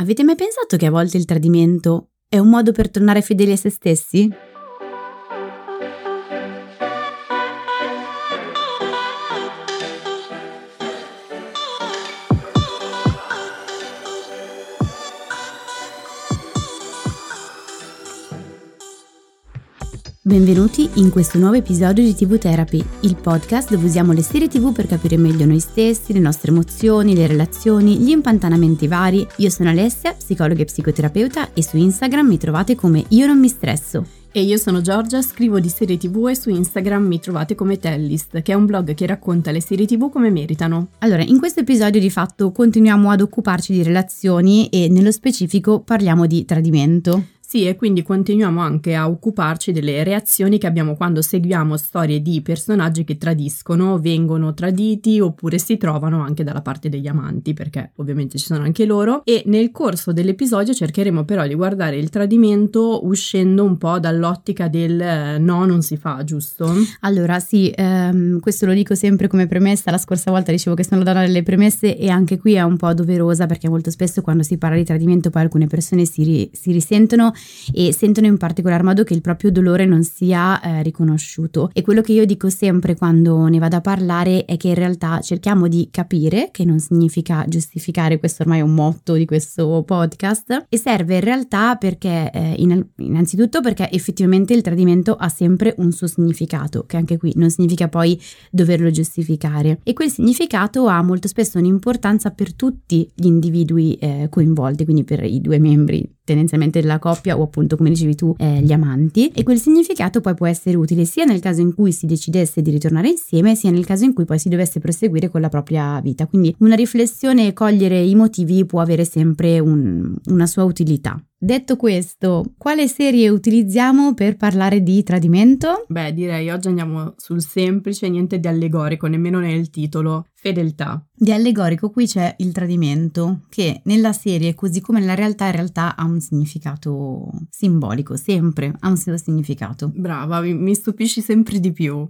Avete mai pensato che a volte il tradimento è un modo per tornare fedeli a se stessi? Benvenuti in questo nuovo episodio di TV Therapy, il podcast dove usiamo le serie TV per capire meglio noi stessi, le nostre emozioni, le relazioni, gli impantanamenti vari. Io sono Alessia, psicologa e psicoterapeuta e su Instagram mi trovate come Io non mi stresso. E io sono Giorgia, scrivo di serie tv e su Instagram mi trovate come Tellist, che è un blog che racconta le serie tv come meritano. Allora, in questo episodio di fatto continuiamo ad occuparci di relazioni e nello specifico parliamo di tradimento. Sì, e quindi continuiamo anche a occuparci delle reazioni che abbiamo quando seguiamo storie di personaggi che tradiscono, vengono traditi oppure si trovano anche dalla parte degli amanti, perché ovviamente ci sono anche loro. E nel corso dell'episodio cercheremo però di guardare il tradimento uscendo un po' dall'ottica del eh, no, non si fa, giusto? Allora, sì, ehm, questo lo dico sempre come premessa. La scorsa volta dicevo che sono donna delle premesse e anche qui è un po' doverosa perché molto spesso quando si parla di tradimento poi alcune persone si, ri- si risentono e sentono in particolar modo che il proprio dolore non sia eh, riconosciuto. E quello che io dico sempre quando ne vado a parlare è che in realtà cerchiamo di capire, che non significa giustificare, questo ormai è un motto di questo podcast, e serve in realtà perché, eh, in, innanzitutto perché effettivamente il tradimento ha sempre un suo significato, che anche qui non significa poi doverlo giustificare. E quel significato ha molto spesso un'importanza per tutti gli individui eh, coinvolti, quindi per i due membri tendenzialmente della coppia o appunto come dicevi tu eh, gli amanti e quel significato poi può essere utile sia nel caso in cui si decidesse di ritornare insieme sia nel caso in cui poi si dovesse proseguire con la propria vita. Quindi una riflessione e cogliere i motivi può avere sempre un, una sua utilità Detto questo, quale serie utilizziamo per parlare di tradimento? Beh, direi oggi andiamo sul semplice, niente di allegorico, nemmeno nel titolo, fedeltà. Di allegorico qui c'è il tradimento, che nella serie, così come nella realtà, in realtà ha un significato simbolico, sempre ha un suo significato. Brava, mi, stupisci sempre di più.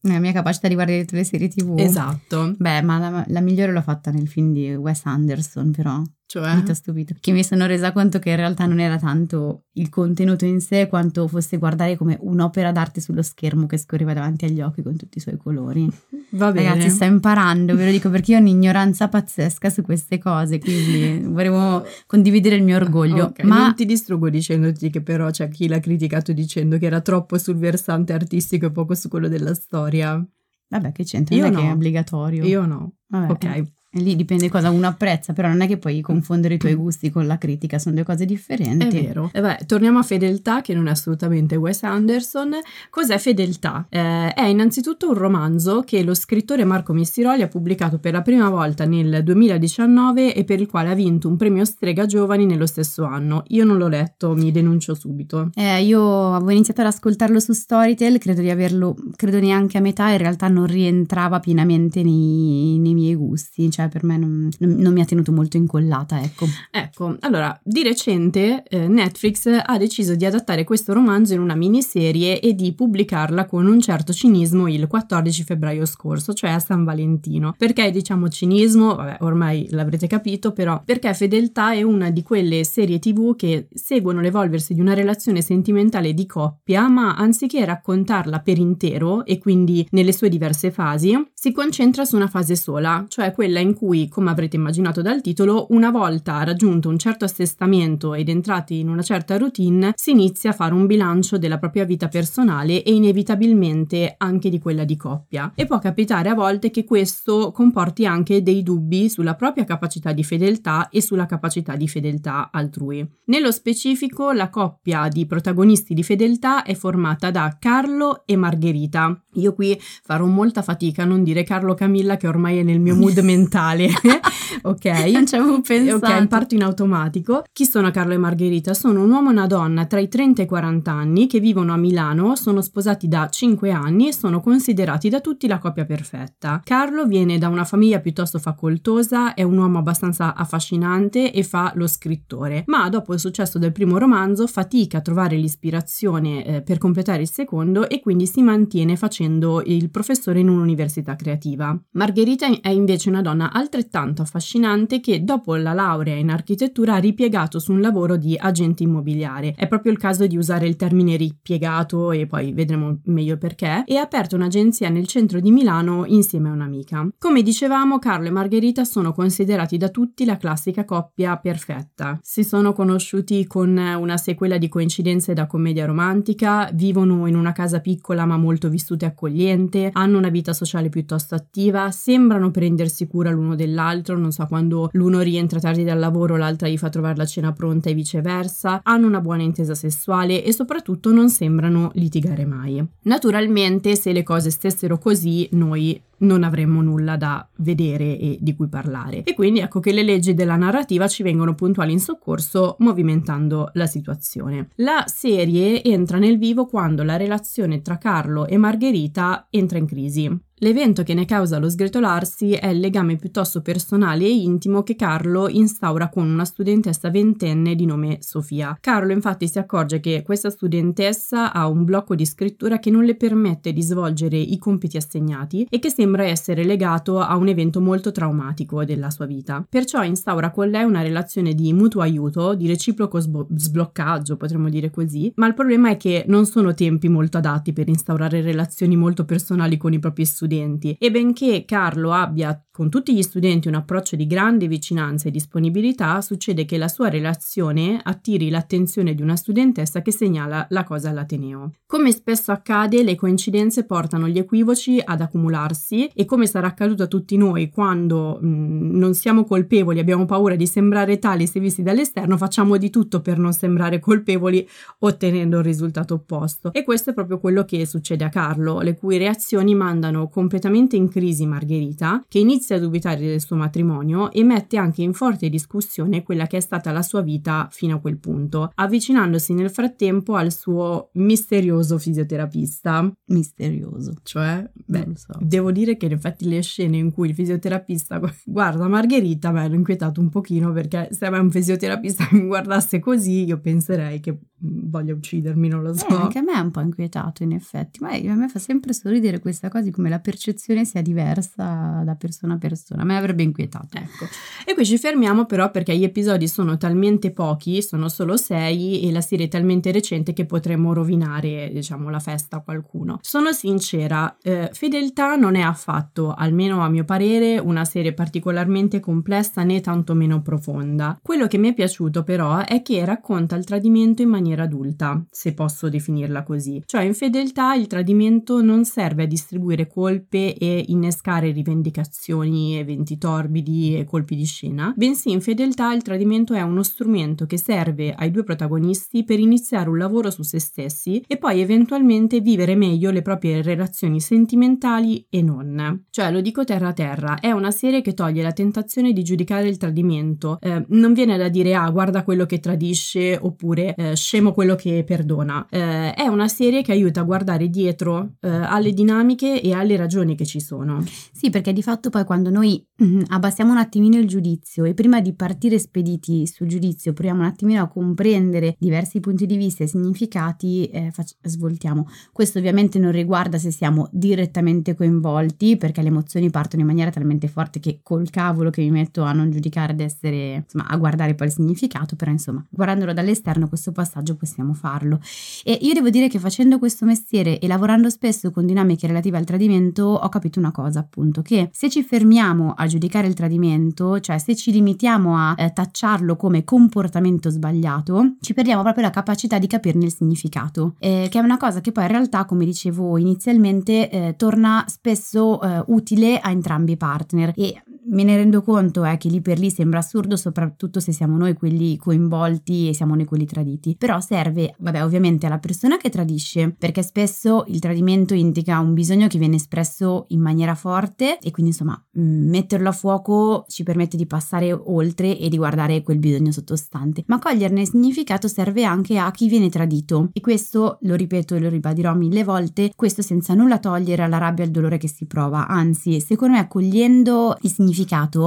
La mia capacità di guardare tutte le serie tv. Esatto. Beh, ma la, la migliore l'ho fatta nel film di Wes Anderson, però. Cioè? Vita stupida. Che mi sono resa conto che in realtà non era tanto il contenuto in sé quanto fosse guardare come un'opera d'arte sullo schermo che scorreva davanti agli occhi con tutti i suoi colori. Va bene. Ragazzi, sto imparando, ve lo dico perché io ho un'ignoranza pazzesca su queste cose, quindi volevo condividere il mio orgoglio. Okay, ma non ti distruggo dicendoti che però c'è chi l'ha criticato dicendo che era troppo sul versante artistico e poco su quello della storia. Vabbè, che c'entra? Non Io è no. che è obbligatorio. Io no. Vabbè, ok. Lì dipende cosa uno apprezza, però non è che puoi confondere i tuoi gusti con la critica, sono due cose differenti. È vero. E beh, torniamo a Fedeltà, che non è assolutamente Wes Anderson. Cos'è Fedeltà? Eh, è innanzitutto un romanzo che lo scrittore Marco Missiroli ha pubblicato per la prima volta nel 2019 e per il quale ha vinto un premio Strega Giovani nello stesso anno. Io non l'ho letto, mi denuncio subito. Eh, io avevo iniziato ad ascoltarlo su Storytel, credo di averlo, credo neanche a metà, in realtà non rientrava pienamente nei, nei miei gusti, cioè per me non- non mi ha tenuto molto incollata, ecco. Ecco, allora, di recente eh, Netflix ha deciso di adattare questo romanzo in una miniserie e di pubblicarla con un certo cinismo il 14 febbraio scorso, cioè a San Valentino. Perché diciamo cinismo? Vabbè, ormai l'avrete capito, però perché Fedeltà è una di quelle serie TV che seguono l'evolversi di una relazione sentimentale di coppia, ma anziché raccontarla per intero e quindi nelle sue diverse fasi, si concentra su una fase sola, cioè quella in cui, come avrete immaginato dal titolo, una volta raggiunto un certo assestamento ed entrati in una certa routine, si inizia a fare un bilancio della propria vita personale e inevitabilmente anche di quella di coppia. E può capitare a volte che questo comporti anche dei dubbi sulla propria capacità di fedeltà e sulla capacità di fedeltà altrui. Nello specifico, la coppia di protagonisti di fedeltà è formata da Carlo e Margherita, Io qui farò molta fatica a non dire Carlo Camilla che ormai è nel mio mood mentale, ok? Non ci avevo pensato. Ok, parto in automatico. Chi sono Carlo e Margherita? Sono un uomo e una donna tra i 30 e i 40 anni che vivono a Milano, sono sposati da 5 anni e sono considerati da tutti la coppia perfetta. Carlo viene da una famiglia piuttosto facoltosa, è un uomo abbastanza affascinante e fa lo scrittore, ma dopo il successo del primo romanzo fatica a trovare l'ispirazione eh, per completare il secondo e quindi si mantiene facendo facendo il professore in un'università creativa. Margherita è invece una donna altrettanto affascinante che dopo la laurea in architettura ha ripiegato su un lavoro di agente immobiliare. È proprio il caso di usare il termine ripiegato e poi vedremo meglio perché, e ha aperto un'agenzia nel centro di Milano insieme a un'amica. Come dicevamo, Carlo e Margherita sono considerati da tutti la classica coppia perfetta. Si sono conosciuti con una sequela di coincidenze da commedia romantica, vivono in una casa piccola ma molto vissute accogliente, hanno una vita sociale piuttosto attiva, sembrano prendersi cura l'uno dell'altro, non so, quando l'uno rientra tardi dal lavoro l'altra gli fa trovare la cena pronta e viceversa, hanno una buona intesa sessuale e soprattutto non sembrano litigare mai. Naturalmente se le cose stessero così noi non avremmo nulla da vedere e di cui parlare. E quindi ecco che le leggi della narrativa ci vengono puntuali in soccorso movimentando la situazione. La serie entra nel vivo quando la relazione tra Carlo e Margherita entra in crisi. L'evento che ne causa lo sgretolarsi è il legame piuttosto personale e intimo che Carlo instaura con una studentessa ventenne di nome Sofia. Carlo infatti si accorge che questa studentessa ha un blocco di scrittura che non le permette di svolgere i compiti assegnati e che sembra essere legato a un evento molto traumatico della sua vita. Perciò instaura con lei una relazione di mutuo aiuto, di reciproco sbo- sbloccaggio, potremmo dire così, ma il problema è che non sono tempi molto adatti per instaurare relazioni molto personali con i propri studenti studenti e benché Carlo abbia con tutti gli studenti un approccio di grande vicinanza e disponibilità, succede che la sua relazione attiri l'attenzione di una studentessa che segnala la cosa all'Ateneo. Come spesso accade, le coincidenze portano gli equivoci ad accumularsi e come sarà accaduto a tutti noi quando mh, mm, non siamo colpevoli, abbiamo paura di sembrare tali se visti dall'esterno, facciamo di tutto per non sembrare colpevoli ottenendo il risultato opposto. E questo è proprio quello che succede a Carlo, le cui reazioni mandano completamente in crisi Margherita, che inizia a dubitare del suo matrimonio e mette anche in forte discussione quella che è stata la sua vita fino a quel punto, avvicinandosi nel frattempo al suo misterioso fisioterapista. Misterioso. Cioè, beh, so. devo dire che in effetti le scene in cui il fisioterapista guarda Margherita mi hanno inquietato un pochino perché se un fisioterapista mi guardasse così io penserei che voglia uccidermi, non lo so. Eh, anche a me è un po' inquietato in effetti, ma a me fa sempre sorridere questa cosa di come la percezione sia diversa da persona a persona, a me avrebbe inquietato. Ecco, e qui ci fermiamo però perché gli episodi sono talmente pochi, sono solo sei e la serie è talmente recente che potremmo rovinare, diciamo, la festa a qualcuno. Sono sincera, eh, Fedeltà non è affatto, almeno a mio parere, una serie particolarmente complessa né tantomeno profonda. Quello che mi è piaciuto però è che racconta il tradimento in maniera maniera adulta, se posso definirla così. Cioè in fedeltà il tradimento non serve a distribuire colpe e innescare rivendicazioni, eventi torbidi e colpi di scena, bensì in fedeltà il tradimento è uno strumento che serve ai due protagonisti per iniziare un lavoro su se stessi e poi eventualmente vivere meglio le proprie relazioni sentimentali e non. Cioè, lo dico terra a terra, è una serie che toglie la tentazione di giudicare il tradimento. Eh, non viene da dire ah, guarda quello che tradisce oppure eh, scemo scemo quello che perdona. Eh, è una serie che aiuta a guardare dietro eh, alle dinamiche e alle ragioni che ci sono. Sì, perché di fatto poi quando noi mm, abbassiamo un attimino il giudizio e prima di partire spediti sul giudizio proviamo un attimino a comprendere diversi punti di vista e significati, eh, fac- svoltiamo. Questo ovviamente non riguarda se siamo direttamente coinvolti, perché le emozioni partono in maniera talmente forte che col cavolo che mi metto a non giudicare ad essere, insomma, a guardare poi il significato, però insomma, guardandolo dall'esterno questo passaggio viaggio possiamo farlo. E io devo dire che facendo questo mestiere e lavorando spesso con dinamiche relative al tradimento ho capito una cosa appunto, che se ci fermiamo a giudicare il tradimento, cioè se ci limitiamo a eh, tacciarlo come comportamento sbagliato, ci perdiamo proprio la capacità di capirne il significato, eh, che è una cosa che poi in realtà, come dicevo inizialmente, eh, torna spesso eh, utile a entrambi i partner. E me ne rendo conto è che lì per lì sembra assurdo, soprattutto se siamo noi quelli coinvolti e siamo noi quelli traditi. Però serve, vabbè, ovviamente alla persona che tradisce, perché spesso il tradimento indica un bisogno che viene espresso in maniera forte e quindi insomma mm, metterlo a fuoco ci permette di passare oltre e di guardare quel bisogno sottostante. Ma coglierne il significato serve anche a chi viene tradito e questo, lo ripeto e lo ribadirò mille volte, questo senza nulla togliere alla rabbia e al dolore che si prova, anzi, secondo me accogliendo il significato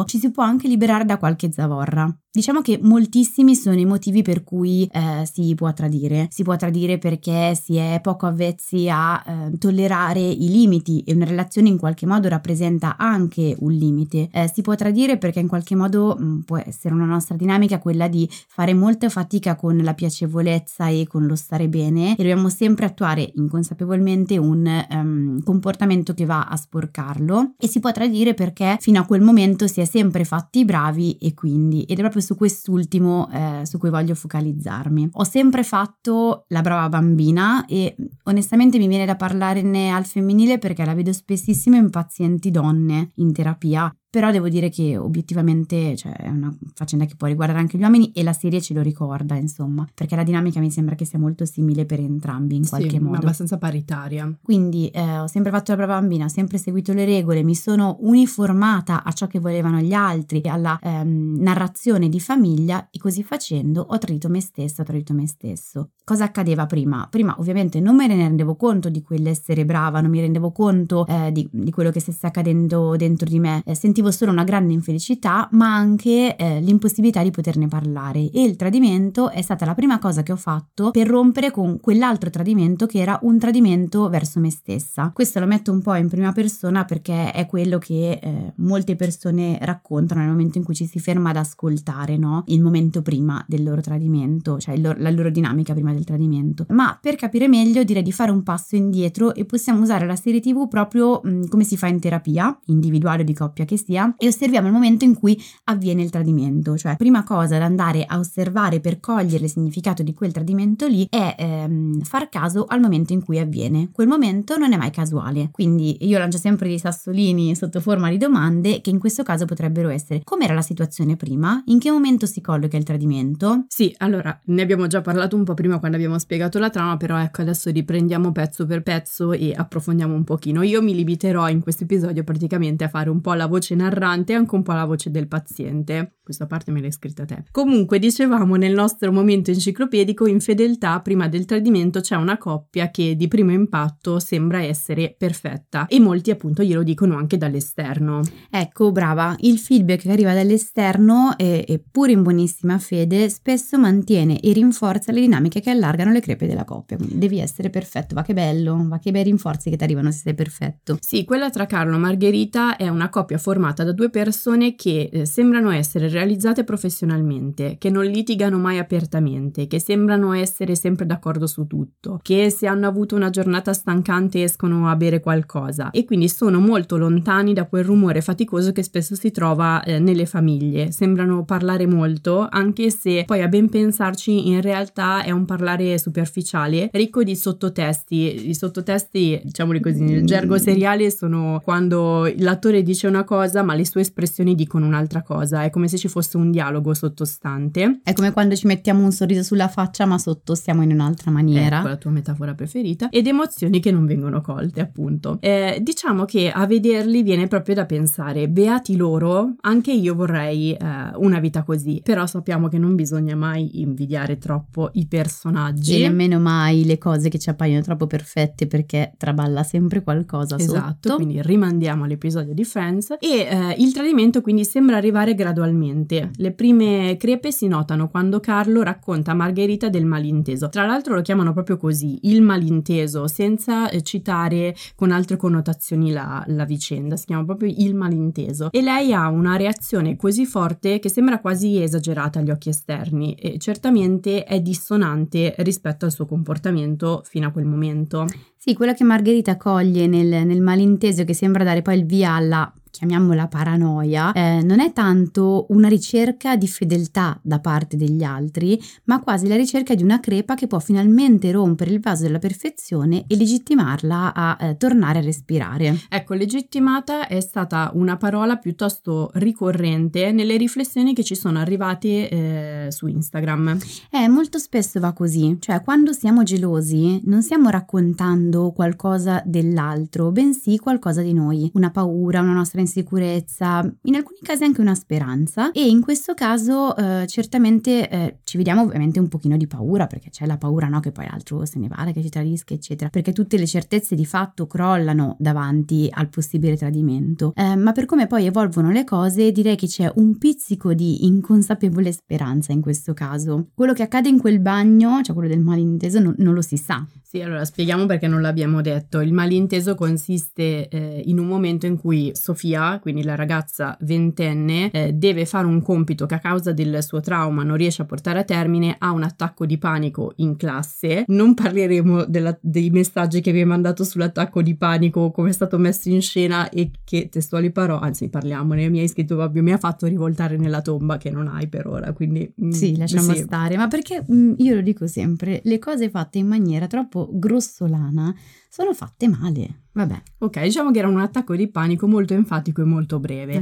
ci si può anche liberare da qualche zavorra. Diciamo che moltissimi sono i motivi per cui eh, si può tradire. Si può tradire perché si è poco avvezzi a eh, tollerare i limiti e una relazione in qualche modo rappresenta anche un limite. Eh, si può tradire perché in qualche modo mh, mm, può essere una nostra dinamica quella di fare molta fatica con la piacevolezza e con lo stare bene e dobbiamo sempre attuare inconsapevolmente un um, comportamento che va a sporcarlo e si può tradire perché fino a quel momento si è sempre fatti bravi e quindi ed è proprio su quest'ultimo eh, su cui voglio focalizzarmi. Ho sempre fatto la brava bambina e onestamente mi viene da parlarne al femminile perché la vedo spessissimo in pazienti donne in terapia però devo dire che obiettivamente cioè, è una faccenda che può riguardare anche gli uomini e la serie ce lo ricorda, insomma, perché la dinamica mi sembra che sia molto simile per entrambi in sì, qualche modo. abbastanza paritaria. Quindi eh, ho sempre fatto la brava bambina, ho sempre seguito le regole, mi sono uniformata a ciò che volevano gli altri, alla ehm, narrazione di famiglia e così facendo ho tradito me stessa, ho tradito me stesso. Cosa accadeva prima? Prima ovviamente non me ne rendevo conto di quell'essere brava, non mi rendevo conto eh, di, di, quello che stesse accadendo dentro di me, eh, sentivo sentivo solo una grande infelicità, ma anche eh, l'impossibilità di poterne parlare. E il tradimento è stata la prima cosa che ho fatto per rompere con quell'altro tradimento che era un tradimento verso me stessa. Questo lo metto un po' in prima persona perché è quello che eh, molte persone raccontano nel momento in cui ci si ferma ad ascoltare, no? Il momento prima del loro tradimento, cioè loro, la loro dinamica prima del tradimento. Ma per capire meglio direi di fare un passo indietro e possiamo usare la serie TV proprio mh, come si fa in terapia, individuale o di coppia che sia sia e osserviamo il momento in cui avviene il tradimento, cioè prima cosa da andare a osservare per cogliere il significato di quel tradimento lì è ehm, far caso al momento in cui avviene. Quel momento non è mai casuale, quindi io lancio sempre dei sassolini sotto forma di domande che in questo caso potrebbero essere com'era la situazione prima, in che momento si colloca il tradimento? Sì, allora ne abbiamo già parlato un po' prima quando abbiamo spiegato la trama, però ecco adesso riprendiamo pezzo per pezzo e approfondiamo un pochino. Io mi limiterò in questo episodio praticamente a fare un po' la voce narrante e anche un po' la voce del paziente. Questa parte me l'hai scritta te. Comunque, dicevamo nel nostro momento enciclopedico, in fedeltà, prima del tradimento c'è una coppia che di primo impatto sembra essere perfetta e molti appunto glielo dicono anche dall'esterno. Ecco, brava, il feedback che arriva dall'esterno, e, e pur in buonissima fede, spesso mantiene e rinforza le dinamiche che allargano le crepe della coppia. Quindi devi essere perfetto, va che bello, va che bei rinforzi che ti arrivano se sei perfetto. Sì, quella tra Carlo e Margherita è una coppia formata da due persone che eh, sembrano essere realizzate professionalmente, che non litigano mai apertamente, che sembrano essere sempre d'accordo su tutto, che se hanno avuto una giornata stancante escono a bere qualcosa e quindi sono molto lontani da quel rumore faticoso che spesso si trova eh, nelle famiglie. Sembrano parlare molto, anche se poi a ben pensarci in realtà è un parlare superficiale, ricco di sottotesti. I sottotesti, diciamoli così, nel gergo seriale sono quando l'attore dice una cosa ma le sue espressioni dicono un'altra cosa, è come se ci fosse un dialogo sottostante. È come quando ci mettiamo un sorriso sulla faccia ma sotto stiamo in un'altra maniera. Ecco la tua metafora preferita. Ed emozioni che non vengono colte, appunto. Eh, diciamo che a vederli viene proprio da pensare, beati loro, anche io vorrei eh, una vita così, però sappiamo che non bisogna mai invidiare troppo i personaggi. E nemmeno mai le cose che ci appaiono troppo perfette perché traballa sempre qualcosa esatto, sotto. quindi rimandiamo all'episodio di Friends e eh, il tradimento quindi sembra arrivare gradualmente. Le prime crepe si notano quando Carlo racconta a Margherita del malinteso. Tra l'altro lo chiamano proprio così, il malinteso, senza eh, citare con altre connotazioni la, la vicenda, si chiama proprio il malinteso. E lei ha una reazione così forte che sembra quasi esagerata agli occhi esterni e certamente è dissonante rispetto al suo comportamento fino a quel momento. Sì, quello che Margherita coglie nel, nel malinteso che sembra dare poi il via alla chiamiamola paranoia, eh, non è tanto una ricerca di fedeltà da parte degli altri, ma quasi la ricerca di una crepa che può finalmente rompere il vaso della perfezione e legittimarla a eh, tornare a respirare. Ecco, legittimata è stata una parola piuttosto ricorrente nelle riflessioni che ci sono arrivate eh, su Instagram. Eh, molto spesso va così, cioè quando siamo gelosi non stiamo raccontando qualcosa dell'altro, bensì qualcosa di noi, una paura, una nostra insicurezza, in alcuni casi anche una speranza e in questo caso eh, certamente eh, ci vediamo ovviamente un pochino di paura perché c'è la paura no, che poi l'altro se ne vada, che ci tradisca eccetera, perché tutte le certezze di fatto crollano davanti al possibile tradimento, eh, ma per come poi evolvono le cose direi che c'è un pizzico di inconsapevole speranza in questo caso. Quello che accade in quel bagno, cioè quello del malinteso, non, non lo si sa. Sì, allora spieghiamo perché non l'abbiamo detto. Il malinteso consiste eh, in un momento in cui Sofia, quindi la ragazza ventenne, eh, deve fare un compito che a causa del suo trauma non riesce a portare a termine, ha un attacco di panico in classe. Non parleremo della, dei messaggi che vi hai mandato sull'attacco di panico, come è stato messo in scena e che testuali parole, anzi parliamone, mi hai scritto proprio, mi ha fatto rivoltare nella tomba che non hai per ora, quindi... Mm, sì, lasciamo sì. stare, ma perché mh, mm, io lo dico sempre, le cose fatte in maniera troppo grossolana sono fatte male. Vabbè. Ok, diciamo che era un attacco di panico molto enfatico e molto breve.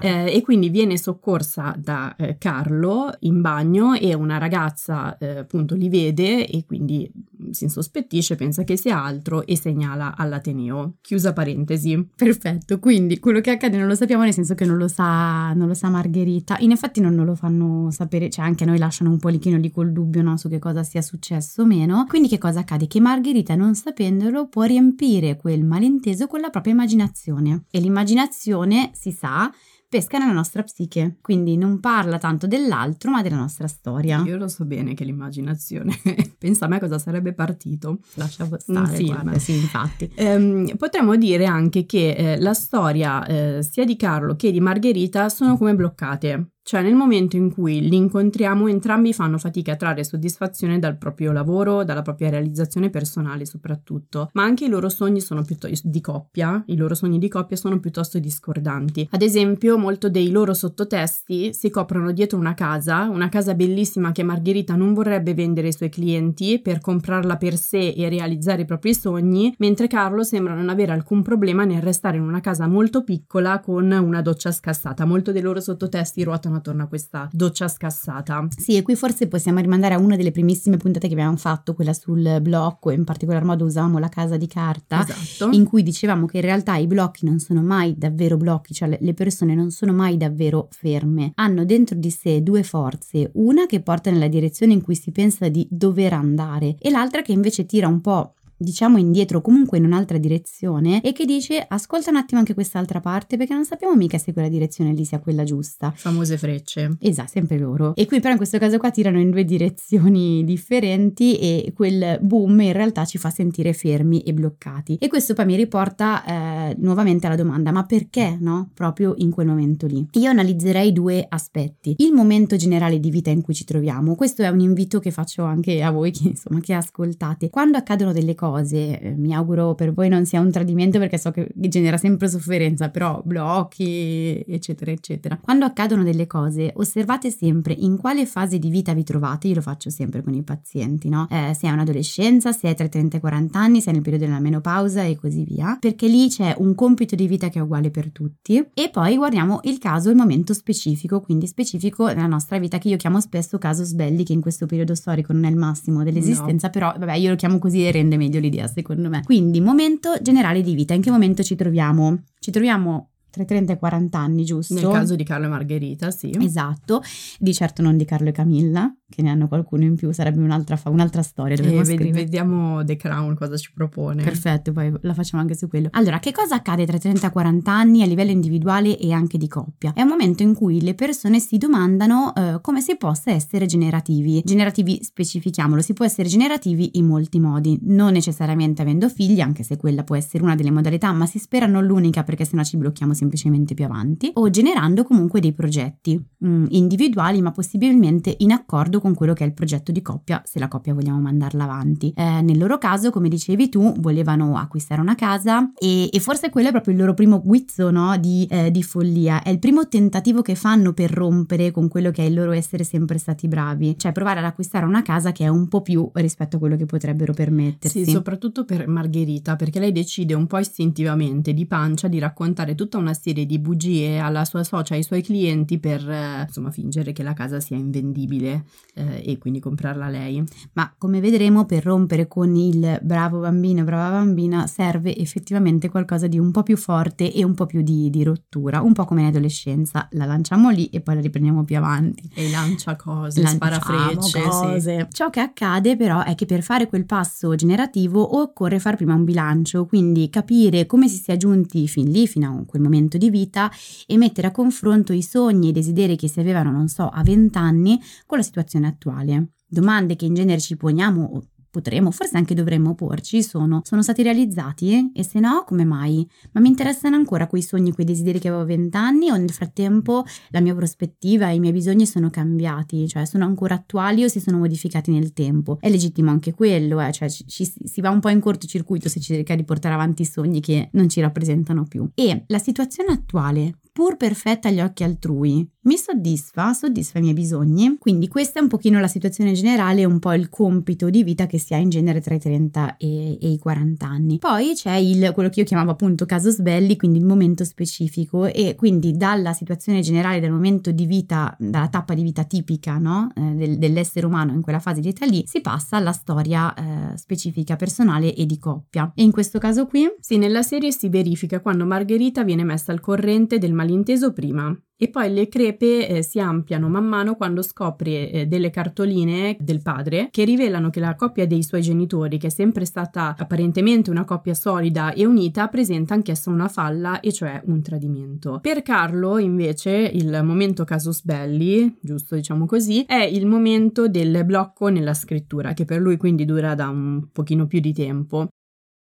Eh, e quindi viene soccorsa da eh, Carlo in bagno e una ragazza eh, appunto li vede e quindi si insospettisce, pensa che sia altro e segnala all'Ateneo. Chiusa parentesi. Perfetto, quindi quello che accade non lo sappiamo nel senso che non lo sa, non lo sa Margherita. In effetti non, non lo fanno sapere, cioè anche a noi lasciano un pochino lì col dubbio no, su che cosa sia successo o meno. Quindi che cosa accade? Che Margherita non sapendolo può riempire quel malinteso con la propria immaginazione. E l'immaginazione, si sa, pesca nella nostra psiche, quindi non parla tanto dell'altro ma della nostra storia. Io lo so bene che l'immaginazione, pensa a me cosa sarebbe partito. Lascia stare, guarda, sì, infatti. Um, potremmo dire anche che eh, la storia eh, sia di Carlo che di Margherita sono come bloccate. Cioè nel momento in cui li incontriamo entrambi fanno fatica a trarre soddisfazione dal proprio lavoro, dalla propria realizzazione personale soprattutto, ma anche i loro sogni sono piuttosto di coppia, i loro sogni di coppia sono piuttosto discordanti. Ad esempio, molto dei loro sottotesti si coprono dietro una casa, una casa bellissima che Margherita non vorrebbe vendere ai suoi clienti per comprarla per sé e realizzare i propri sogni, mentre Carlo sembra non avere alcun problema nel restare in una casa molto piccola con una doccia scassata. Molto dei loro sottotesti ruotano attorno a questa doccia scassata. Sì, e qui forse possiamo rimandare a una delle primissime puntate che abbiamo fatto, quella sul blocco, in particolar modo usavamo la casa di carta, esatto. in cui dicevamo che in realtà i blocchi non sono mai davvero blocchi, cioè le persone non sono mai davvero ferme, hanno dentro di sé due forze, una che porta nella direzione in cui si pensa di dover andare e l'altra che invece tira un po' diciamo indietro comunque in un'altra direzione e che dice ascolta un attimo anche quest'altra parte perché non sappiamo mica se quella direzione lì sia quella giusta. Famose frecce. Esatto, sempre loro. E qui però in questo caso qua tirano in due direzioni differenti e quel boom in realtà ci fa sentire fermi e bloccati. E questo poi mi riporta eh, nuovamente alla domanda ma perché no? Proprio in quel momento lì. Io analizzerei due aspetti. Il momento generale di vita in cui ci troviamo. Questo è un invito che faccio anche a voi che insomma che ascoltate. Quando accadono delle cose cose. Eh, mi auguro per voi non sia un tradimento perché so che genera sempre sofferenza, però blocchi, eccetera, eccetera. Quando accadono delle cose, osservate sempre in quale fase di vita vi trovate. Io lo faccio sempre con i pazienti, no? Eh, se è un'adolescenza, se è tra i 30 e i 40 anni, se è nel periodo della menopausa e così via, perché lì c'è un compito di vita che è uguale per tutti. E poi guardiamo il caso, il momento specifico, quindi specifico nella nostra vita, che io chiamo spesso caso sbelli, che in questo periodo storico non è il massimo dell'esistenza, no. però vabbè, io lo chiamo così e rende meglio l'idea secondo me. Quindi momento generale di vita, in che momento ci troviamo? Ci troviamo tra i 30 e i 40 anni, giusto? Nel caso di Carlo e Margherita, sì. Esatto, di certo non di Carlo e Camilla, che ne hanno qualcuno in più, sarebbe un'altra, un'altra storia. E ved- vediamo The Crown cosa ci propone. Perfetto, poi la facciamo anche su quello. Allora, che cosa accade tra i 30 e i 40 anni a livello individuale e anche di coppia? È un momento in cui le persone si domandano eh, come si possa essere generativi. Generativi, specifichiamolo, si può essere generativi in molti modi, non necessariamente avendo figli, anche se quella può essere una delle modalità, ma si spera non l'unica perché sennò ci blocchiamo semplicemente più avanti, o generando comunque dei progetti mh, mm, individuali ma possibilmente in accordo d'accordo con quello che è il progetto di coppia, se la coppia vogliamo mandarla avanti. Eh, nel loro caso, come dicevi tu, volevano acquistare una casa e, e forse quello è proprio il loro primo guizzo no, di, eh, di follia, è il primo tentativo che fanno per rompere con quello che è il loro essere sempre stati bravi, cioè provare ad acquistare una casa che è un po' più rispetto a quello che potrebbero permettersi. Sì, soprattutto per Margherita, perché lei decide un po' istintivamente di pancia di raccontare tutta una serie di bugie alla sua socia ai suoi clienti per eh, insomma fingere che la casa sia invendibile eh, e quindi comprarla lei. Ma come vedremo, per rompere con il bravo bambino, brava bambina, serve effettivamente qualcosa di un po' più forte e un po' più di, di rottura, un po' come in adolescenza. La lanciamo lì e poi la riprendiamo più avanti. E lancia cose, spara frecce. Cose. Sì. Ciò che accade però è che per fare quel passo generativo occorre fare prima un bilancio, quindi capire come si sia giunti fin lì, fino a quel momento di vita e mettere a confronto i sogni e i desideri che si avevano, non so, a 20 anni con la situazione attuale. Domande che in genere ci poniamo potremmo, forse anche dovremmo porci sono, sono stati realizzati? E se no, come mai? Ma mi interessano ancora quei sogni, quei desideri che avevo a vent'anni o nel frattempo la mia prospettiva e i miei bisogni sono cambiati, cioè sono ancora attuali o si sono modificati nel tempo? È legittimo anche quello, eh? cioè ci, ci, si va un po' in cortocircuito se cerca di portare avanti sogni che non ci rappresentano più. E la situazione attuale pur perfetta agli occhi altrui, mi soddisfa, soddisfa i miei bisogni. Quindi questa è un pochino la situazione generale, un po' il compito di vita che si ha in genere tra i 30 e, e i 40 anni. Poi c'è il, quello che io chiamavo appunto caso sbelli, quindi il momento specifico e quindi dalla situazione generale, dal momento di vita, dalla tappa di vita tipica no? eh, del, dell'essere umano in quella fase di età lì, si passa alla storia eh, specifica personale e di coppia. E in questo caso qui? Sì, nella serie si verifica quando Margherita viene messa al corrente del malinteso prima e poi le crepe eh, si ampliano man mano quando scopre eh, delle cartoline del padre che rivelano che la coppia dei suoi genitori, che è sempre stata apparentemente una coppia solida e unita, presenta anch'essa una falla e cioè un tradimento. Per Carlo, invece, il momento casus belli, giusto diciamo così, è il momento del blocco nella scrittura, che per lui quindi dura da un pochino più di tempo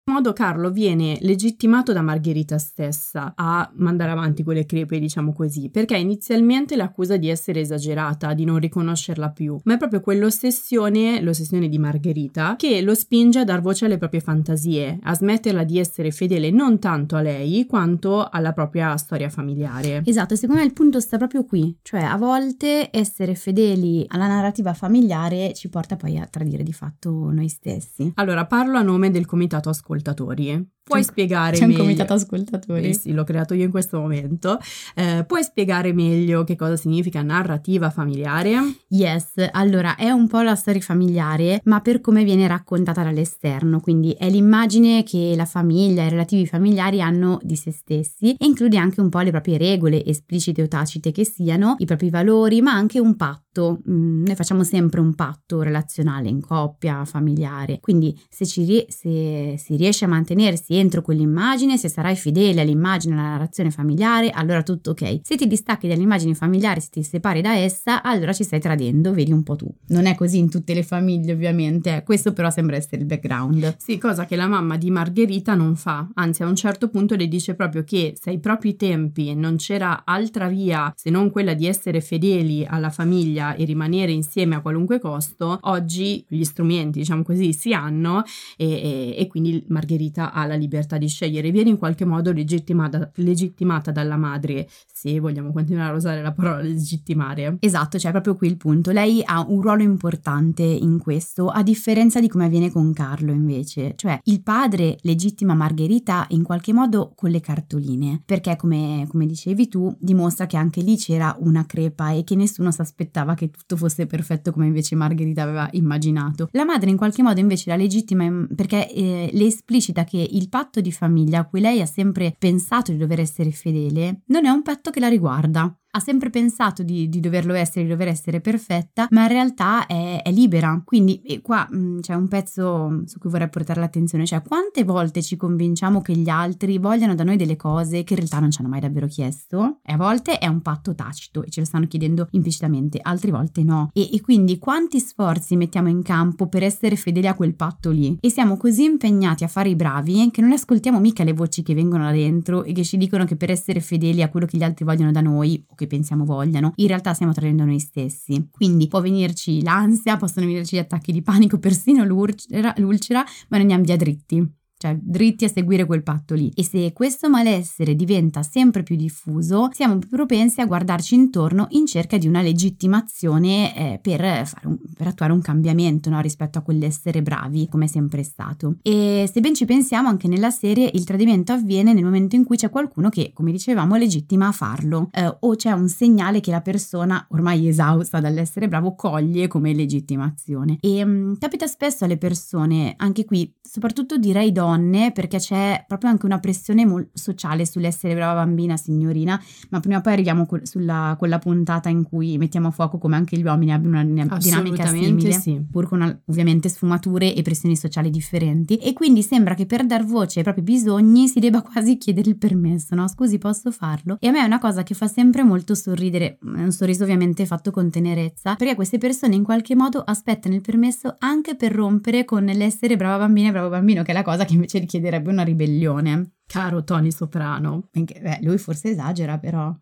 modo Carlo viene legittimato da Margherita stessa a mandare avanti quelle crepe, diciamo così, perché inizialmente l'accusa di essere esagerata, di non riconoscerla più, ma è proprio quell'ossessione, l'ossessione di Margherita, che lo spinge a dar voce alle proprie fantasie, a smetterla di essere fedele non tanto a lei quanto alla propria storia familiare. Esatto, secondo me il punto sta proprio qui, cioè a volte essere fedeli alla narrativa familiare ci porta poi a tradire di fatto noi stessi. Allora, parlo a nome del comitato ascoltato ascoltatori. Puoi c'è spiegare c'è meglio? un comitato ascoltatori. Eh sì, l'ho creato io in questo momento. Eh, puoi spiegare meglio che cosa significa narrativa familiare? Yes, allora è un po' la storia familiare, ma per come viene raccontata dall'esterno, quindi è l'immagine che la famiglia e i relativi familiari hanno di se stessi e include anche un po' le proprie regole, esplicite o tacite che siano, i propri valori, ma anche un patto. Mm, noi facciamo sempre un patto relazionale in coppia, familiare, quindi se, ci, se si riesce a mantenersi entro quell'immagine, se sarai fedele all'immagine, alla narrazione familiare, allora tutto ok. Se ti distacchi dall'immagine familiare, se ti separi da essa, allora ci stai tradendo, vedi un po' tu. Non è così in tutte le famiglie, ovviamente, questo però sembra essere il background. Sì, cosa che la mamma di Margherita non fa, anzi a un certo punto le dice proprio che se ai propri tempi non c'era altra via se non quella di essere fedeli alla famiglia e rimanere insieme a qualunque costo, oggi gli strumenti, diciamo così, si hanno e, e, e quindi Margherita ha la libertà di scegliere, viene in qualche modo legittimata, legittimata dalla madre, se vogliamo continuare a usare la parola legittimare. Esatto, cioè proprio qui il punto. Lei ha un ruolo importante in questo, a differenza di come avviene con Carlo invece. Cioè il padre legittima Margherita in qualche modo con le cartoline, perché come, come dicevi tu, dimostra che anche lì c'era una crepa e che nessuno si aspettava che tutto fosse perfetto come invece Margherita aveva immaginato. La madre in qualche modo invece la legittima perché eh, le esplicita che il patto di famiglia a cui lei ha sempre pensato di dover essere fedele non è un patto che la riguarda ha sempre pensato di, di, doverlo essere, di dover essere perfetta, ma in realtà è, è libera. Quindi qua mh, mm, c'è un pezzo su cui vorrei portare l'attenzione, cioè quante volte ci convinciamo che gli altri vogliano da noi delle cose che in realtà non ci hanno mai davvero chiesto? E a volte è un patto tacito e ce lo stanno chiedendo implicitamente, altre volte no. E, e quindi quanti sforzi mettiamo in campo per essere fedeli a quel patto lì? E siamo così impegnati a fare i bravi che non ascoltiamo mica le voci che vengono da dentro e che ci dicono che per essere fedeli a quello che gli altri vogliono da noi, o che che pensiamo vogliano, in realtà stiamo tradendo noi stessi. Quindi può venirci l'ansia, possono venirci gli attacchi di panico, persino l'ulcera, l'ulcera ma noi andiamo via dritti cioè dritti a seguire quel patto lì. E se questo malessere diventa sempre più diffuso, siamo più propensi a guardarci intorno in cerca di una legittimazione eh, per, un, per, attuare un cambiamento no? rispetto a quell'essere bravi, come è sempre stato. E se ben ci pensiamo, anche nella serie il tradimento avviene nel momento in cui c'è qualcuno che, come dicevamo, legittima a farlo, eh, o c'è un segnale che la persona, ormai esausta dall'essere bravo, coglie come legittimazione. E mh, mm, capita spesso alle persone, anche qui, soprattutto direi donne, donne perché c'è proprio anche una pressione mol- sociale sull'essere brava bambina, signorina, ma prima o poi arriviamo co- sulla quella puntata in cui mettiamo a fuoco come anche gli uomini abbiano una dinamica simile, sì. pur con una, ovviamente sfumature e pressioni sociali differenti e quindi sembra che per dar voce ai propri bisogni si debba quasi chiedere il permesso, no? Scusi, posso farlo? E a me è una cosa che fa sempre molto sorridere, un sorriso ovviamente fatto con tenerezza, perché queste persone in qualche modo aspettano il permesso anche per rompere con l'essere brava bambina e bravo bambino, che è la cosa che invece richiederebbe una ribellione. Caro Tony Soprano. Beh, lui forse esagera però.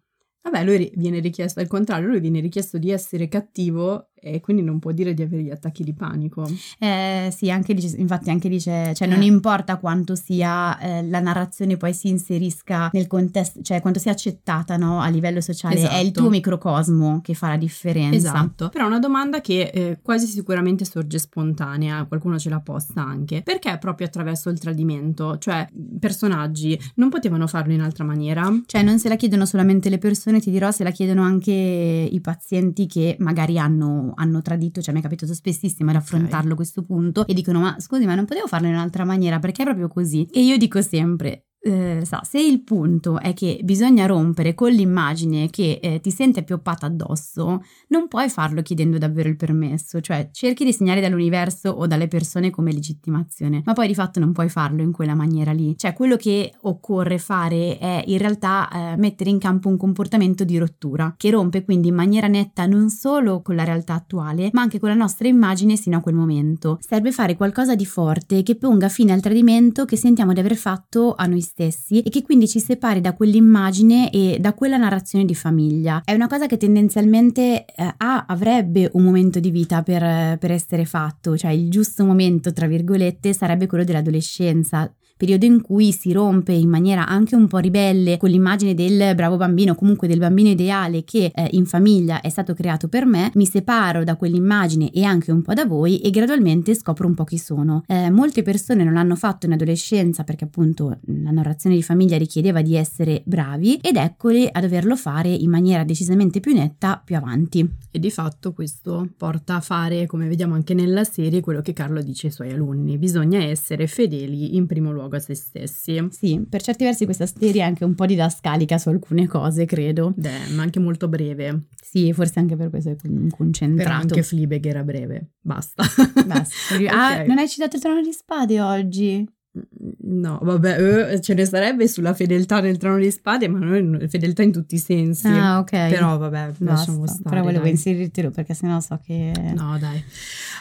Vabbè, lui viene richiesto al contrario, lui viene richiesto di essere cattivo e quindi non può dire di avere gli attacchi di panico. Eh, sì, anche dice, infatti anche dice, cioè non eh. importa quanto sia eh, la narrazione poi si inserisca nel contesto, cioè quanto sia accettata no, a livello sociale, esatto. è il tuo microcosmo che fa la differenza. Esatto, però è una domanda che eh, quasi sicuramente sorge spontanea, qualcuno ce l'ha posta anche, perché proprio attraverso il tradimento, cioè personaggi non potevano farlo in altra maniera? Cioè non se la chiedono solamente le persone, ti dirò, se la chiedono anche i pazienti che magari hanno hanno, tradito, cioè mi è capitato spessissimo ad affrontarlo okay. questo punto e dicono ma scusi ma non potevo farlo in un'altra maniera perché è proprio così e io dico sempre eh, sa, se il punto è che bisogna rompere con l'immagine che eh, ti sente pioppata addosso, non puoi farlo chiedendo davvero il permesso, cioè cerchi di segnare dall'universo o dalle persone come legittimazione, ma poi di fatto non puoi farlo in quella maniera lì. Cioè quello che occorre fare è in realtà eh, mettere in campo un comportamento di rottura, che rompe quindi in maniera netta non solo con la realtà attuale, ma anche con la nostra immagine sino a quel momento. Serve fare qualcosa di forte che ponga fine al tradimento che sentiamo di aver fatto a noi stessi stessi e che quindi ci separi da quell'immagine e da quella narrazione di famiglia. È una cosa che tendenzialmente eh, ha, avrebbe un momento di vita per, per essere fatto, cioè il giusto momento, tra virgolette, sarebbe quello dell'adolescenza periodo in cui si rompe in maniera anche un po' ribelle con l'immagine del bravo bambino, comunque del bambino ideale che eh, in famiglia è stato creato per me, mi separo da quell'immagine e anche un po' da voi e gradualmente scopro un po' chi sono. Eh, molte persone non l'hanno fatto in adolescenza perché appunto la narrazione di famiglia richiedeva di essere bravi ed eccoli a doverlo fare in maniera decisamente più netta più avanti. E di fatto questo porta a fare, come vediamo anche nella serie, quello che Carlo dice ai suoi alunni, bisogna essere fedeli in primo luogo a se stessi. Sì, per certi versi questa serie è anche un po' didascalica su alcune cose, credo. Beh, ma anche molto breve. Sì, forse anche per questo è concentrato. Però anche Fleabag era breve. Basta. Basta. Ah, okay. non hai citato il trono di spade oggi? No, vabbè, eh, ce ne sarebbe sulla fedeltà nel trono di spade, ma noi fedeltà in tutti i sensi. Ah, ok. Però vabbè, Basta. lasciamo stare. Però volevo dai. inserirtelo perché sennò so che... No, dai.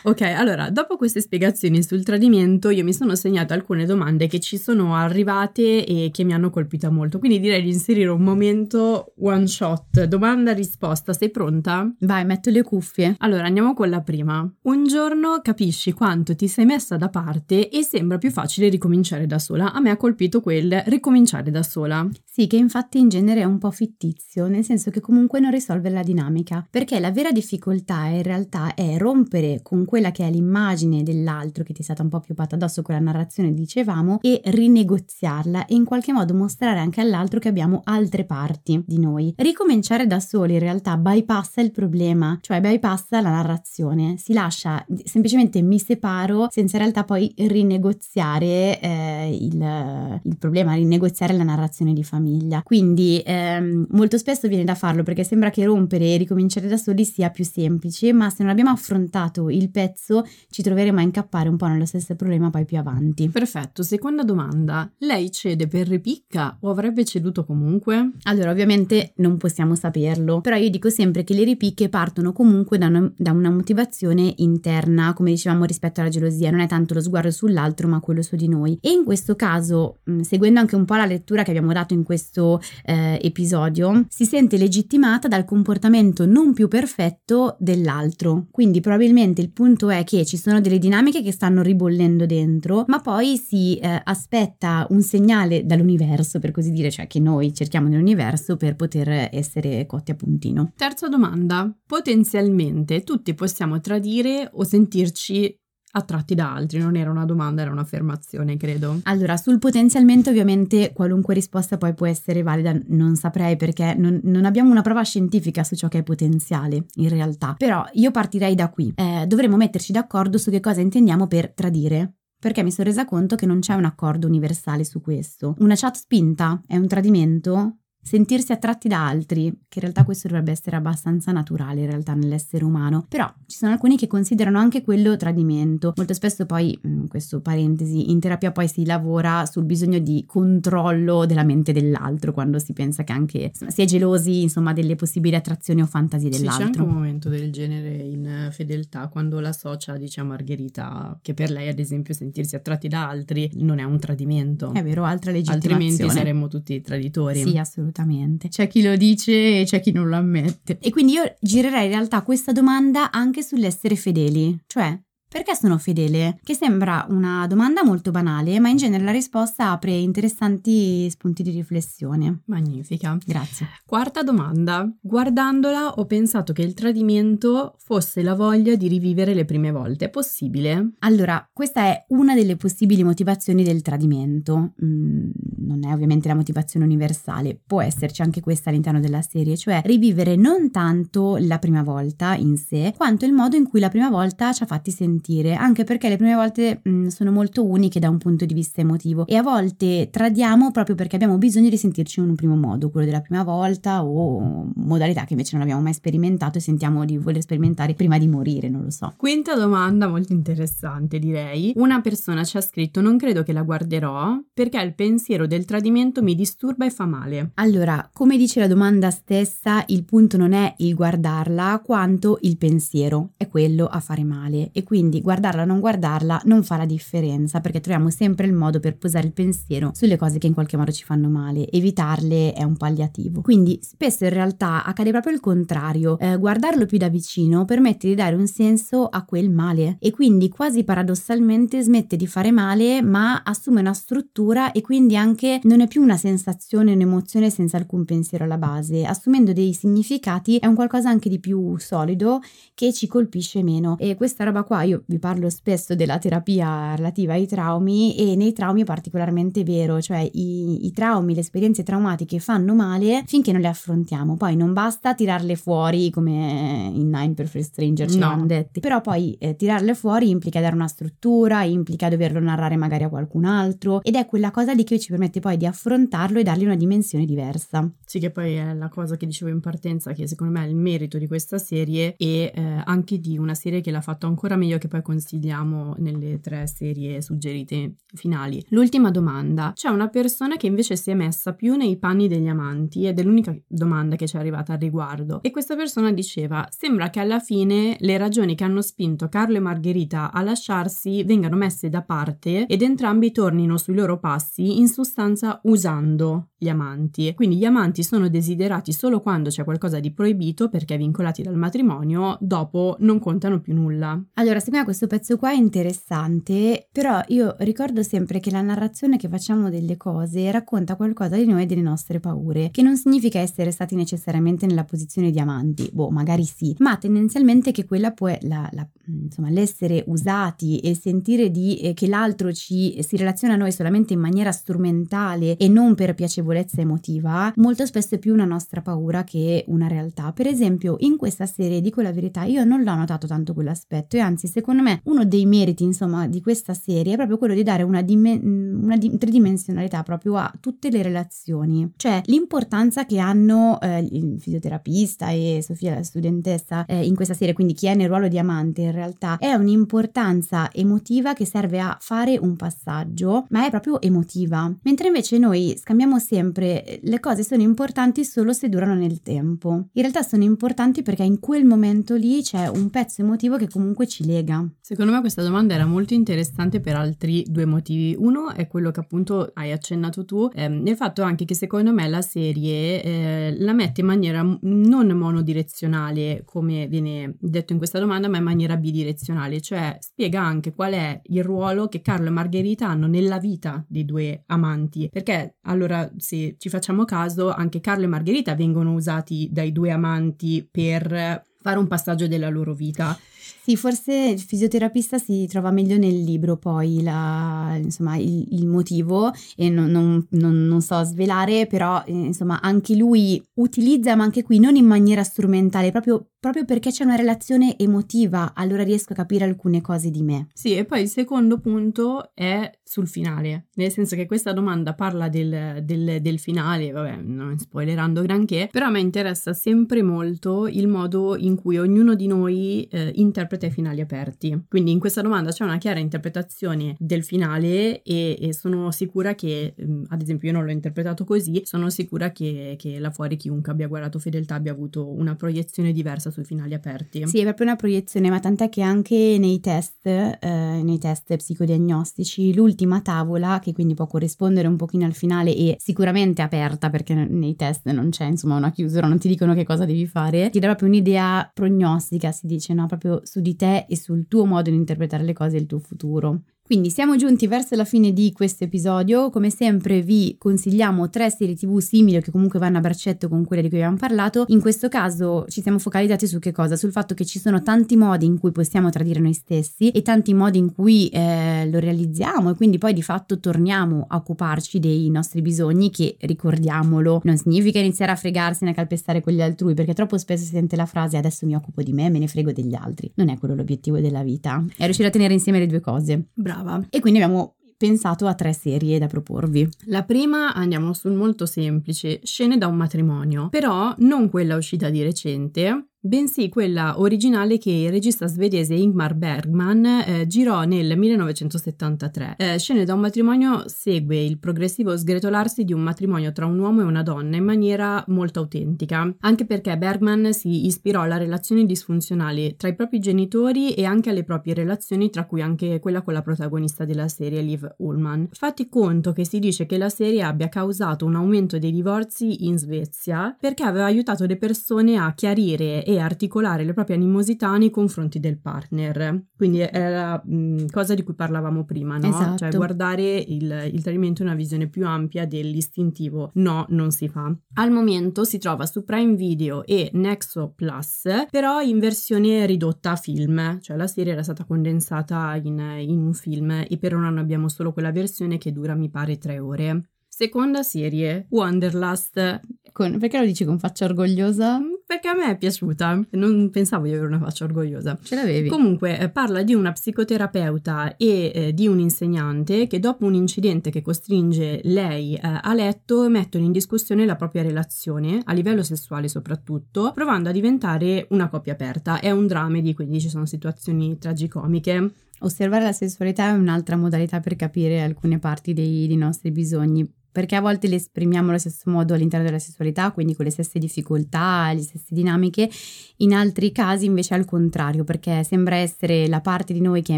Ok, allora, dopo queste spiegazioni sul tradimento, io mi sono segnato alcune domande che ci sono arrivate e che mi hanno colpita molto. Quindi direi di inserire un momento one shot, domanda-risposta. Sei pronta? Vai, metto le cuffie. Allora, andiamo con la prima. Un giorno capisci quanto ti sei messa da parte e sembra più facile riconoscere ricominciare da sola. A me ha colpito quel ricominciare da sola. Sì, che infatti in genere è un po' fittizio, nel senso che comunque non risolve la dinamica, perché la vera difficoltà in realtà è rompere con quella che è l'immagine dell'altro che ti è stata un po' piopata addosso con la narrazione, dicevamo, e rinegoziarla e in qualche modo mostrare anche all'altro che abbiamo altre parti di noi. Ricominciare da soli in realtà bypassa il problema, cioè bypassa la narrazione, si lascia semplicemente mi separo senza in realtà poi rinegoziare eh, il, il, problema, rinegoziare la narrazione di famiglia. Quindi ehm, molto spesso viene da farlo perché sembra che rompere e ricominciare da soli sia più semplice, ma se non abbiamo affrontato il pezzo ci troveremo a incappare un po' nello stesso problema poi più avanti. Perfetto, seconda domanda. Lei cede per ripicca o avrebbe ceduto comunque? Allora, ovviamente non possiamo saperlo, però io dico sempre che le ripicche partono comunque da una, da una motivazione interna, come dicevamo rispetto alla gelosia, non è tanto lo sguardo sull'altro ma quello su di noi noi. E in questo caso, mh, seguendo anche un po' la lettura che abbiamo dato in questo eh, episodio, si sente legittimata dal comportamento non più perfetto dell'altro. Quindi probabilmente il punto è che ci sono delle dinamiche che stanno ribollendo dentro, ma poi si eh, aspetta un segnale dall'universo, per così dire, cioè che noi cerchiamo nell'universo per poter essere cotti a puntino. Terza domanda. Potenzialmente tutti possiamo tradire o sentirci attratti da altri, non era una domanda, era un'affermazione, credo. Allora, sul potenzialmente ovviamente qualunque risposta poi può essere valida, non saprei perché non, non abbiamo una prova scientifica su ciò che è potenziale in realtà, però io partirei da qui. Eh, dovremmo metterci d'accordo su che cosa intendiamo per tradire. Perché mi sono resa conto che non c'è un accordo universale su questo. Una chat spinta è un tradimento? Sentirsi attratti da altri, che in realtà questo dovrebbe essere abbastanza naturale in realtà nell'essere umano, però ci sono alcuni che considerano anche quello tradimento. Molto spesso poi, in questo parentesi, in terapia poi si lavora sul bisogno di controllo della mente dell'altro quando si pensa che anche insomma, si è gelosi insomma delle possibili attrazioni o fantasie dell'altro. Sì, c'è anche un momento del genere in fedeltà quando la socia dice a Margherita che per lei ad esempio sentirsi attratti da altri non è un tradimento. È vero, altra legittimazione. Altrimenti saremmo tutti traditori. Sì, assolutamente assolutamente. C'è chi lo dice e c'è chi non lo ammette. E quindi io girerei in realtà questa domanda anche sull'essere fedeli, cioè perché sono fedele? Che sembra una domanda molto banale, ma in genere la risposta apre interessanti spunti di riflessione. Magnifica. Grazie. Quarta domanda. Guardandola ho pensato che il tradimento fosse la voglia di rivivere le prime volte. È possibile? Allora, questa è una delle possibili motivazioni del tradimento. Mm, non è ovviamente la motivazione universale, può esserci anche questa all'interno della serie, cioè rivivere non tanto la prima volta in sé, quanto il modo in cui la prima volta ci ha fatti sentire sentire, anche perché le prime volte mh, mm, sono molto uniche da un punto di vista emotivo e a volte tradiamo proprio perché abbiamo bisogno di sentirci in un primo modo, quello della prima volta o modalità che invece non abbiamo mai sperimentato e sentiamo di voler sperimentare prima di morire, non lo so. Quinta domanda molto interessante direi. Una persona ci ha scritto non credo che la guarderò perché il pensiero del tradimento mi disturba e fa male. Allora, come dice la domanda stessa, il punto non è il guardarla quanto il pensiero, è quello a fare male e quindi quindi guardarla o non guardarla non fa la differenza perché troviamo sempre il modo per posare il pensiero sulle cose che in qualche modo ci fanno male. Evitarle è un palliativo. Quindi spesso in realtà accade proprio il contrario. Eh, guardarlo più da vicino permette di dare un senso a quel male e quindi quasi paradossalmente smette di fare male ma assume una struttura e quindi anche non è più una sensazione, un'emozione senza alcun pensiero alla base. Assumendo dei significati è un qualcosa anche di più solido che ci colpisce meno. E questa roba qua io vi parlo spesso della terapia relativa ai traumi e nei traumi è particolarmente vero, cioè i, i traumi, le esperienze traumatiche fanno male finché non le affrontiamo, poi non basta tirarle fuori come in Nine Perfect Stranger ci no. hanno detti, però poi eh, tirarle fuori implica dare una struttura, implica doverlo narrare magari a qualcun altro ed è quella cosa lì che ci permette poi di affrontarlo e dargli una dimensione diversa. Sì, che poi è la cosa che dicevo in partenza che secondo me è il merito di questa serie e eh, anche di una serie che l'ha fatto ancora meglio che poi consigliamo nelle tre serie suggerite finali. L'ultima domanda. C'è una persona che invece si è messa più nei panni degli amanti ed è l'unica domanda che ci è arrivata al riguardo. E questa persona diceva: Sembra che alla fine le ragioni che hanno spinto Carlo e Margherita a lasciarsi vengano messe da parte ed entrambi tornino sui loro passi, in sostanza usando gli amanti. Quindi gli amanti sono desiderati solo quando c'è qualcosa di proibito perché vincolati dal matrimonio, dopo non contano più nulla. Allora, secondo questo pezzo qua è interessante, però io ricordo sempre che la narrazione che facciamo delle cose racconta qualcosa di noi e delle nostre paure, che non significa essere stati necessariamente nella posizione di amanti, boh, magari sì, ma tendenzialmente che quella può, la, la, insomma, l'essere usati e sentire di, eh, che l'altro ci si relaziona a noi solamente in maniera strumentale e non per piacevolezza emotiva, molto spesso è più una nostra paura che una realtà. Per esempio, in questa serie, dico la verità, io non l'ho notato tanto quell'aspetto e anzi, secondo secondo me uno dei meriti insomma di questa serie è proprio quello di dare una, dim- una di- tridimensionalità proprio a tutte le relazioni, cioè l'importanza che hanno eh, il fisioterapista e Sofia la studentessa eh, in questa serie, quindi chi è nel ruolo di amante in realtà è un'importanza emotiva che serve a fare un passaggio, ma è proprio emotiva, mentre Mentre invece noi scambiamo sempre le cose sono importanti solo se durano nel tempo. In realtà sono importanti perché in quel momento lì c'è un pezzo emotivo che comunque ci lega. Secondo me questa domanda era molto interessante per altri due motivi. Uno è quello che appunto hai accennato tu, ehm, nel fatto anche che secondo me la serie eh, la mette in maniera non monodirezionale come viene detto in questa domanda, ma in maniera bidirezionale, cioè spiega anche qual è il ruolo che Carlo e Margherita hanno nella vita dei due amanti. Perché allora, se ci facciamo caso, anche Carlo e Margherita vengono usati dai due amanti per fare un passaggio della loro vita. Sì, forse il fisioterapista si trova meglio nel libro poi la, insomma, il, il, motivo e non, non, non, non, so svelare, però eh, insomma anche lui utilizza, ma anche qui non in maniera strumentale, proprio, proprio perché c'è una relazione emotiva, allora riesco a capire alcune cose di me. Sì, e poi il secondo punto è sul finale, nel senso che questa domanda parla del, del, del finale, vabbè, non spoilerando granché, però a me interessa sempre molto il modo in cui ognuno di noi eh, interpreta interpreta i finali aperti. Quindi in questa domanda c'è una chiara interpretazione del finale e, e sono sicura che, mm, ad esempio io non l'ho interpretato così, sono sicura che, che là fuori chiunque abbia guardato Fedeltà abbia avuto una proiezione diversa sui finali aperti. Sì, è proprio una proiezione, ma tant'è che anche nei test, eh, nei test psicodiagnostici, l'ultima tavola, che quindi può corrispondere un pochino al finale e sicuramente aperta perché nei test non c'è insomma una chiusura, non ti dicono che cosa devi fare, ti dà proprio un'idea prognostica, si dice, no? Proprio su di te e sul tuo modo di interpretare le cose e il tuo futuro. Quindi siamo giunti verso la fine di questo episodio, come sempre vi consigliamo tre serie tv simili o che comunque vanno a braccetto con quelle di cui abbiamo parlato, in questo caso ci siamo focalizzati su che cosa? Sul fatto che ci sono tanti modi in cui possiamo tradire noi stessi e tanti modi in cui eh, lo realizziamo e quindi poi di fatto torniamo a occuparci dei nostri bisogni che ricordiamolo, non significa iniziare a fregarsene a calpestare quelli altrui perché troppo spesso si sente la frase adesso mi occupo di me, me ne frego degli altri, non è quello l'obiettivo della vita, è riuscire a tenere insieme le due cose. Bravo brava. E quindi abbiamo pensato a tre serie da proporvi. La prima andiamo sul molto semplice, scene da un matrimonio, però non quella uscita di recente, bensì quella originale che il regista svedese Ingmar Bergman eh, girò nel 1973. Eh, Scene da un matrimonio segue il progressivo sgretolarsi di un matrimonio tra un uomo e una donna in maniera molto autentica, anche perché Bergman si ispirò alla relazione disfunzionale tra i propri genitori e anche alle proprie relazioni, tra cui anche quella con la protagonista della serie, Liv Ullman. Fatti conto che si dice che la serie abbia causato un aumento dei divorzi in Svezia perché aveva aiutato le persone a chiarire e articolare le proprie animosità nei confronti del partner. Quindi è la mh, cosa di cui parlavamo prima, no? Esatto. Cioè guardare il, il tradimento in una visione più ampia dell'istintivo no, non si fa. Al momento si trova su Prime Video e Nexo Plus, però in versione ridotta a film, cioè la serie era stata condensata in, in un film e per ora noi abbiamo solo quella versione che dura mi pare tre ore. Seconda serie, Wanderlust. Con, perché lo dici con faccia orgogliosa? Perché a me è piaciuta, non pensavo di avere una faccia orgogliosa. Ce l'avevi. Comunque eh, parla di una psicoterapeuta e eh, di un insegnante che dopo un incidente che costringe lei eh, a letto mettono in discussione la propria relazione, a livello sessuale soprattutto, provando a diventare una coppia aperta. È un dramedy, quindi ci sono situazioni tragicomiche. Osservare la sessualità è un'altra modalità per capire alcune parti dei, dei nostri bisogni perché a volte le esprimiamo allo stesso modo all'interno della sessualità, quindi con le stesse difficoltà, le stesse dinamiche, in altri casi invece al contrario, perché sembra essere la parte di noi che è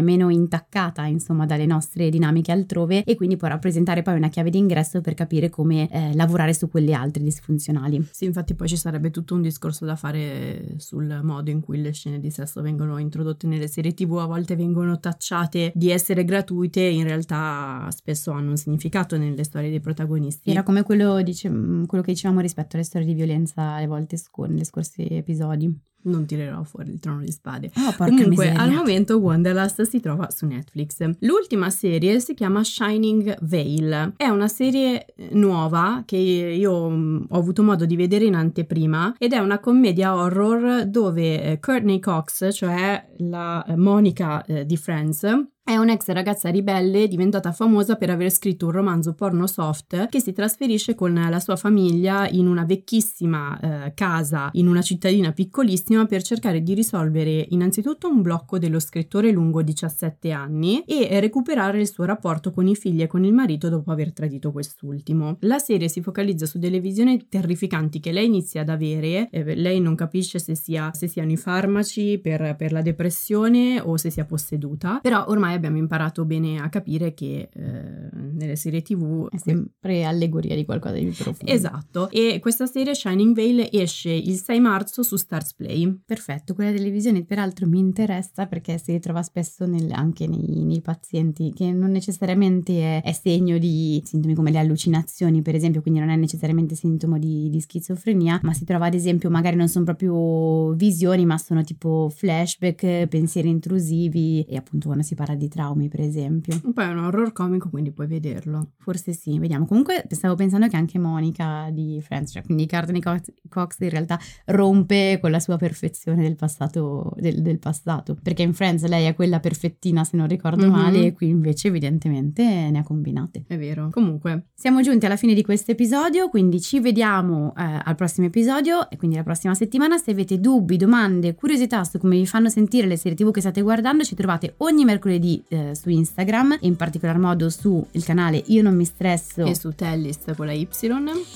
meno intaccata, insomma, dalle nostre dinamiche altrove e quindi può rappresentare poi una chiave d'ingresso per capire come eh, lavorare su quelle altre disfunzionali. Sì, infatti poi ci sarebbe tutto un discorso da fare sul modo in cui le scene di sesso vengono introdotte nelle serie TV, a volte vengono tacciate di essere gratuite, in realtà spesso hanno un significato nelle storie dei protagonisti protagonisti. Era come quello, dice, mm, quello che dicevamo rispetto alle storie di violenza alle volte sc- negli scorsi episodi. Non tirerò fuori il trono di spade. Oh, Comunque, miseria. al momento Wanderlust si trova su Netflix. L'ultima serie si chiama Shining Veil. È una serie eh, nuova che io mm, ho avuto modo di vedere in anteprima ed è una commedia horror dove eh, Courtney Cox, cioè la eh, Monica di Friends, È un'ex ragazza ribelle diventata famosa per aver scritto un romanzo porno soft che si trasferisce con la sua famiglia in una vecchissima eh, casa in una cittadina piccolissima per cercare di risolvere innanzitutto un blocco dello scrittore lungo 17 anni e recuperare il suo rapporto con i figli e con il marito dopo aver tradito quest'ultimo. La serie si focalizza su delle visioni terrificanti che lei inizia ad avere, eh, lei non capisce se, sia, se siano i farmaci per, per la depressione o se sia posseduta, però ormai abbiamo imparato bene a capire che eh, nelle serie tv è sempre allegoria di qualcosa di più profondo. Esatto, e questa serie Shining Veil esce il 6 marzo su Stars Play. Perfetto, quella televisione peraltro mi interessa perché si ritrova spesso nel, anche nei, nei, pazienti che non necessariamente è, è, segno di sintomi come le allucinazioni per esempio, quindi non è necessariamente sintomo di, di schizofrenia, ma si trova ad esempio magari non sono proprio visioni ma sono tipo flashback, pensieri intrusivi e appunto quando si parla di di traumi, per esempio. Poi è un horror comico, quindi puoi vederlo. Forse sì, vediamo. Comunque stavo pensando che anche Monica di Friends, cioè quindi Courtney Cox in realtà rompe con la sua perfezione del passato, del, del passato, perché in Friends lei è quella perfettina se non ricordo mm-hmm. male e qui invece evidentemente ne ha combinate. È vero. Comunque. Siamo giunti alla fine di questo episodio, quindi ci vediamo eh, al prossimo episodio e quindi la prossima settimana. Se avete dubbi, domande, curiosità su come vi fanno sentire le serie tv che state guardando, ci trovate ogni mercoledì eh, su Instagram, in particolar modo sul canale Io non mi stresso e su Tellist con la Y.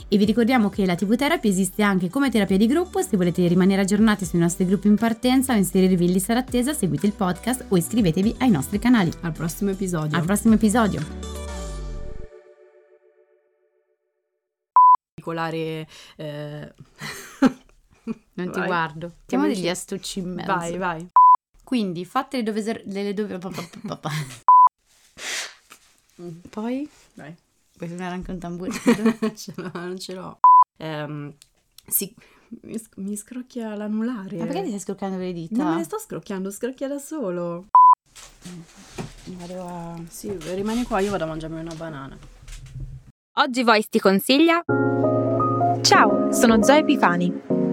E vi ricordiamo che la TV Therapy esiste anche come terapia di gruppo, se volete rimanere aggiornati sui nostri gruppi in partenza o inserirvi in lista d'attesa, seguite il podcast o iscrivetevi ai nostri canali. Al prossimo episodio. Al prossimo episodio. Particolare eh... non ti vai. guardo. Siamo degli astucci in mezzo. Vai, vai. Quindi fate le dove... Le dove Poi? Vai. Puoi suonare anche un tamburino? ce l'ho, non ce l'ho. Um, sì, mi, mi, scrocchia l'anulare. Ma perché ti stai scrocchiando le dita? Non me le sto scrocchiando, scrocchia da solo. Vado a... Sì, rimani qua, io vado a mangiarmi una banana. Oggi Voice ti consiglia... Ciao, sono Zoe Epifani